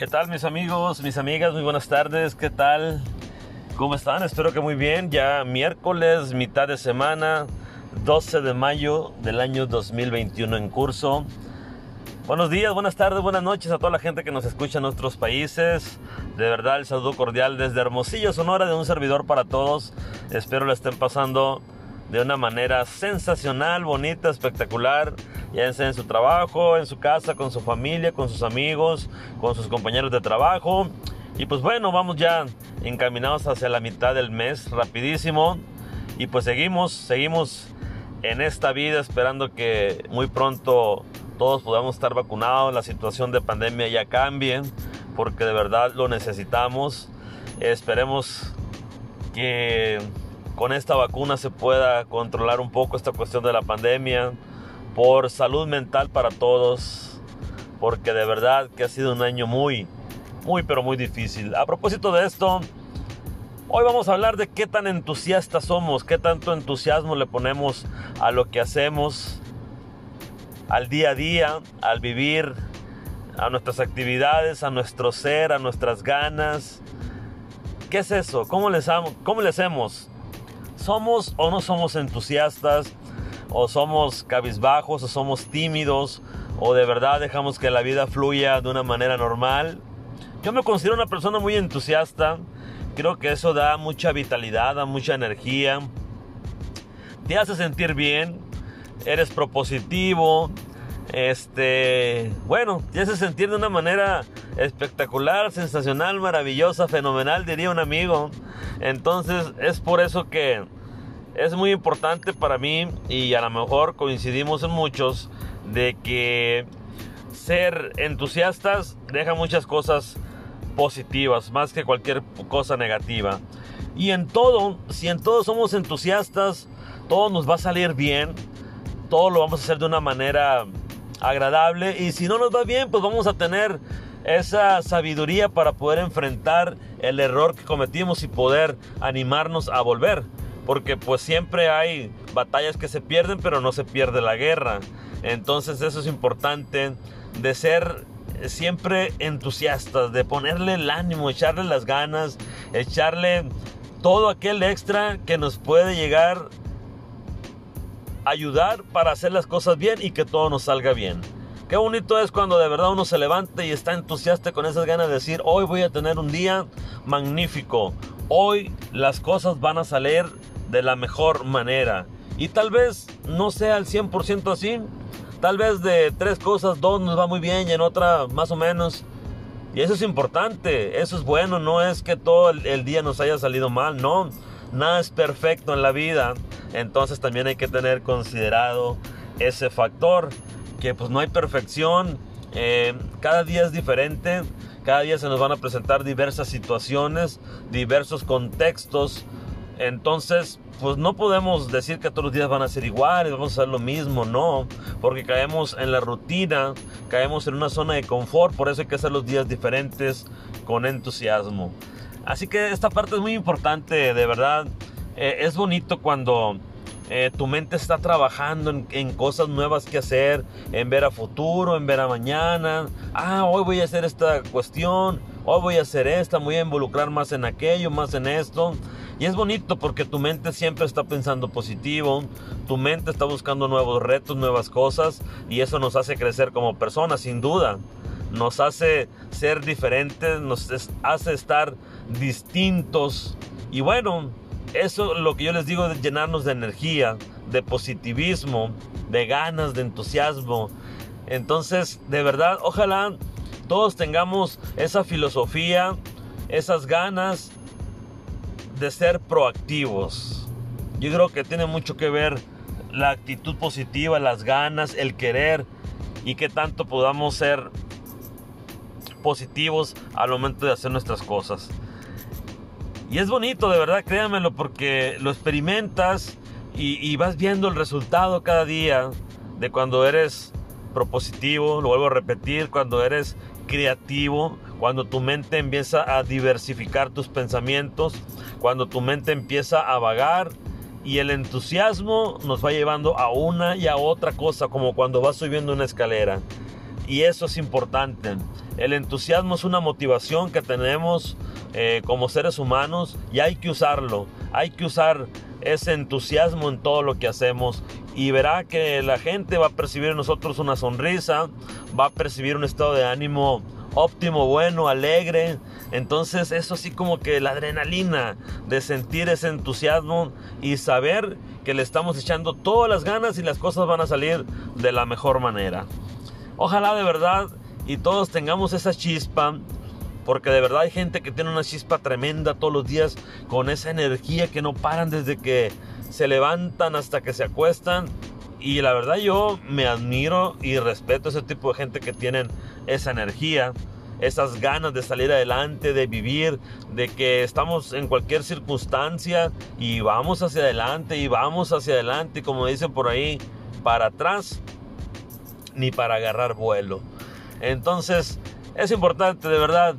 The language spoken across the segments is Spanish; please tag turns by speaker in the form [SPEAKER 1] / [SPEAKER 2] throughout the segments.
[SPEAKER 1] ¿Qué tal mis amigos, mis amigas? Muy buenas tardes, ¿qué tal? ¿Cómo están? Espero que muy bien. Ya miércoles, mitad de semana, 12 de mayo del año 2021 en curso. Buenos días, buenas tardes, buenas noches a toda la gente que nos escucha en otros países. De verdad, el saludo cordial desde Hermosillo, Sonora, de un servidor para todos. Espero la estén pasando de una manera sensacional, bonita, espectacular, ya en su trabajo, en su casa, con su familia, con sus amigos, con sus compañeros de trabajo. Y pues bueno, vamos ya encaminados hacia la mitad del mes, rapidísimo. Y pues seguimos, seguimos en esta vida esperando que muy pronto todos podamos estar vacunados, la situación de pandemia ya cambie, porque de verdad lo necesitamos. Esperemos que con esta vacuna se pueda controlar un poco esta cuestión de la pandemia por salud mental para todos, porque de verdad que ha sido un año muy, muy, pero muy difícil. A propósito de esto, hoy vamos a hablar de qué tan entusiastas somos, qué tanto entusiasmo le ponemos a lo que hacemos, al día a día, al vivir, a nuestras actividades, a nuestro ser, a nuestras ganas. ¿Qué es eso? ¿Cómo le, hacemos? ¿Somos o no somos entusiastas? ¿O somos cabizbajos? ¿O somos tímidos? ¿O de verdad dejamos que la vida fluya de una manera normal? Yo me considero una persona muy entusiasta. Creo que eso da mucha vitalidad, da mucha energía. Te hace sentir bien. Eres propositivo. Este, bueno, te hace sentir de una manera espectacular, sensacional, maravillosa, fenomenal, diría un amigo. Entonces es por eso que es muy importante para mí y a lo mejor coincidimos en muchos de que ser entusiastas deja muchas cosas positivas más que cualquier cosa negativa. Y en todo, si en todo somos entusiastas, todo nos va a salir bien, todo lo vamos a hacer de una manera agradable y si no nos va bien, pues vamos a tener esa sabiduría para poder enfrentar el error que cometimos y poder animarnos a volver. Porque pues siempre hay batallas que se pierden, pero no se pierde la guerra. Entonces eso es importante de ser siempre entusiastas, de ponerle el ánimo, echarle las ganas, echarle todo aquel extra que nos puede llegar a ayudar para hacer las cosas bien y que todo nos salga bien. Qué bonito es cuando de verdad uno se levanta y está entusiasta con esas ganas de decir, hoy voy a tener un día magnífico, hoy las cosas van a salir de la mejor manera. Y tal vez no sea al 100% así, tal vez de tres cosas, dos nos va muy bien y en otra más o menos. Y eso es importante, eso es bueno, no es que todo el, día nos haya salido mal, no, nada es perfecto en la vida. Entonces también hay que tener considerado ese factor que pues no hay perfección, eh, cada día es diferente, cada día se nos van a presentar diversas situaciones, diversos contextos, entonces pues no podemos decir que todos los días van a ser iguales, vamos a hacer lo mismo, no, porque caemos en la rutina, caemos en una zona de confort, por eso hay que hacer los días diferentes con entusiasmo. Así que esta parte es muy importante, de verdad. Eh, es bonito cuando eh, tu mente está trabajando en, cosas nuevas que hacer, en ver a futuro, en ver a mañana. Ah, hoy voy a hacer esta cuestión, hoy voy a hacer esta, voy a involucrar más en aquello, más en esto. Y es bonito porque tu mente siempre está pensando positivo, tu mente está buscando nuevos retos, nuevas cosas y eso nos hace crecer como personas, sin duda. Nos hace ser diferentes, nos hace estar distintos. Y bueno, eso lo que yo les digo de llenarnos de energía, de positivismo, de ganas, de entusiasmo. Entonces, de verdad, ojalá todos tengamos esa filosofía, esas ganas de ser proactivos. Yo creo que tiene mucho que ver la actitud positiva, las ganas, el querer y que tanto podamos ser positivos al momento de hacer nuestras cosas. Y es bonito, de verdad, créanmelo, porque lo experimentas y, vas viendo el resultado cada día de cuando eres propositivo, lo vuelvo a repetir, cuando eres creativo, cuando tu mente empieza a diversificar tus pensamientos, cuando tu mente empieza a vagar y el entusiasmo nos va llevando a una y a otra cosa, como cuando vas subiendo una escalera. Y eso es importante. El entusiasmo es una motivación que tenemos eh, como seres humanos y hay que usarlo. Hay que usar ese entusiasmo en todo lo que hacemos y verá que la gente va a percibir en nosotros una sonrisa, va a percibir un estado de ánimo óptimo, bueno, alegre. Entonces eso sí como que la adrenalina de sentir ese entusiasmo y saber que le estamos echando todas las ganas y las cosas van a salir de la mejor manera. Ojalá de verdad y todos tengamos esa chispa porque de verdad hay gente que tiene una chispa tremenda todos los días con esa energía que no paran desde que se levantan hasta que se acuestan. Y la verdad yo me admiro y respeto a ese tipo de gente que tienen esa energía, esas ganas de salir adelante, de vivir, de que estamos en cualquier circunstancia y vamos hacia adelante y vamos hacia adelante, como dicen por ahí, para atrás ni para agarrar vuelo. Entonces es importante de verdad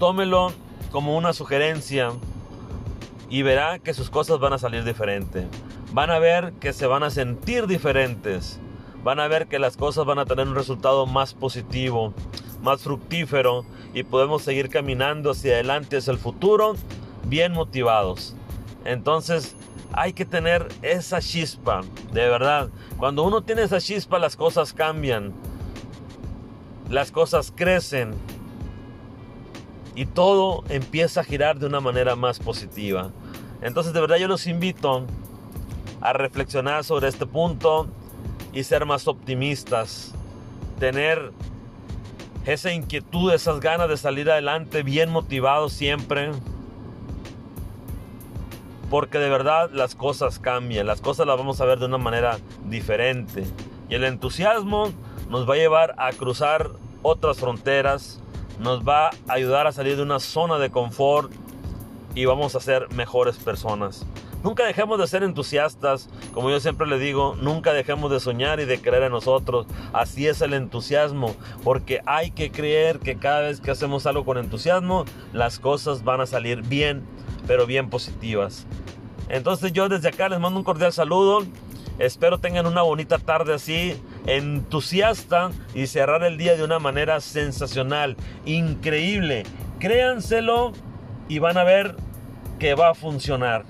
[SPEAKER 1] tómelo como una sugerencia y verá que sus cosas van a salir diferentes. Van a ver que se van a sentir diferentes. Van a ver que las cosas van a tener un resultado más positivo, más fructífero y podemos seguir caminando hacia adelante, hacia el futuro, bien motivados. Entonces hay que tener esa chispa, de verdad. Cuando uno tiene esa chispa las cosas cambian, las cosas crecen y todo empieza a girar de una manera más positiva. Entonces de verdad yo los invito a reflexionar sobre este punto y ser más optimistas, tener esa inquietud, esas ganas de salir adelante, bien motivados siempre. Porque de verdad las cosas cambian, las cosas las vamos a ver de una manera diferente. Y el entusiasmo nos va a llevar a cruzar otras fronteras, nos va a ayudar a salir de una zona de confort y vamos a ser mejores personas. Nunca dejemos de ser entusiastas, como yo siempre le digo, nunca dejemos de soñar y de creer en nosotros. Así es el entusiasmo, porque hay que creer que cada vez que hacemos algo con entusiasmo, las cosas van a salir bien, pero bien positivas. Entonces yo desde acá les mando un cordial saludo. Espero tengan una bonita tarde así, entusiasta y cerrar el día de una manera sensacional, increíble. Créanselo y van a ver que va a funcionar.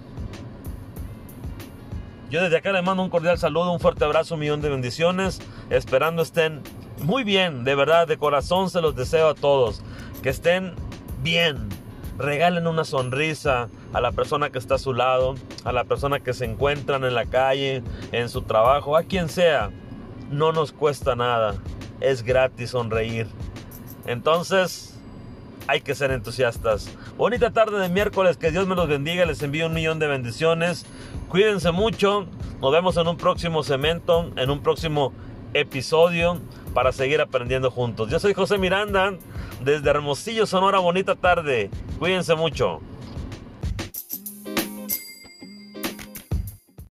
[SPEAKER 1] Yo desde acá les mando un cordial saludo, un fuerte abrazo, un millón de bendiciones. Esperando estén muy bien, de verdad, de corazón se los deseo a todos. Que estén bien. Regalen una sonrisa a la persona que está a su lado, a la persona que se encuentran en la calle, en su trabajo, a quien sea. No nos cuesta nada. Es gratis sonreír. Entonces, hay que ser entusiastas. Bonita tarde de miércoles, que Dios me los bendiga, les envío un millón de bendiciones. Cuídense mucho, nos vemos en un próximo cemento, en un próximo episodio para seguir aprendiendo juntos. Yo soy José Miranda, desde Hermosillo, Sonora, bonita tarde. Cuídense mucho.